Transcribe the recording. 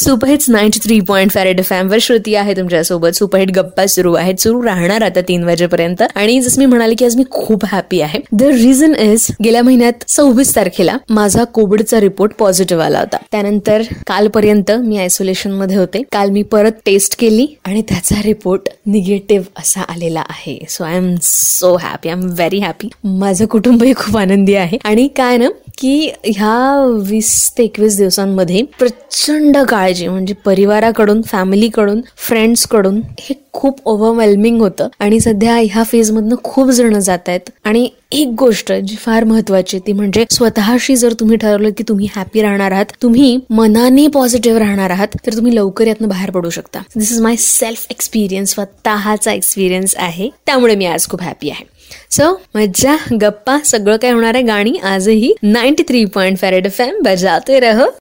सुपहिट्स ninety three point फॅरेड FM वर श्रुती आहे तुमच्यासोबत. सुपरहिट गप्पा सुरू आहेत. सुरू राहणार आता तीन वाजेपर्यंत. आणि जसं मी म्हणाले की आज मी खूप हॅपी आहे. द रिझन इज गेल्या महिन्यात सव्वीस तारखेला माझा कोविडचा रिपोर्ट पॉझिटिव्ह आला होता. त्यानंतर कालपर्यंत मी आयसोलेशनमध्ये होते. काल मी परत टेस्ट केली आणि त्याचा रिपोर्ट निगेटिव्ह असा आलेला आहे. So I am so happy I am very happy माझं कुटुंबही खूप आनंदी आहे. आणि काय ना की ह्या वीस ते एकवीस दिवसांमध्ये प्रचंड काळजी म्हणजे परिवाराकडून फॅमिलीकडून फ्रेंड्सकडून हे खूप ओव्हरवेल्मिंग होतं. आणि सध्या ह्या फेजमधनं खूप जण जात आहेत. आणि एक गोष्ट जी फार महत्वाची ती म्हणजे स्वतःशी जर तुम्ही ठरवलं की तुम्ही हॅपी राहणार आहात तुम्ही मनाने पॉझिटिव्ह राहणार आहात तर तुम्ही लवकर यातनं बाहेर पडू शकता. This is my self experience स्वतःचा एक्सपिरियन्स आहे. त्यामुळे मी आज खूप हॅपी आहे. सो मज्जा गप्पा सगळं काय होणार आहे? गाणी आजही नाईन 93.5 पॉइंट एफ एम बजाते रहो।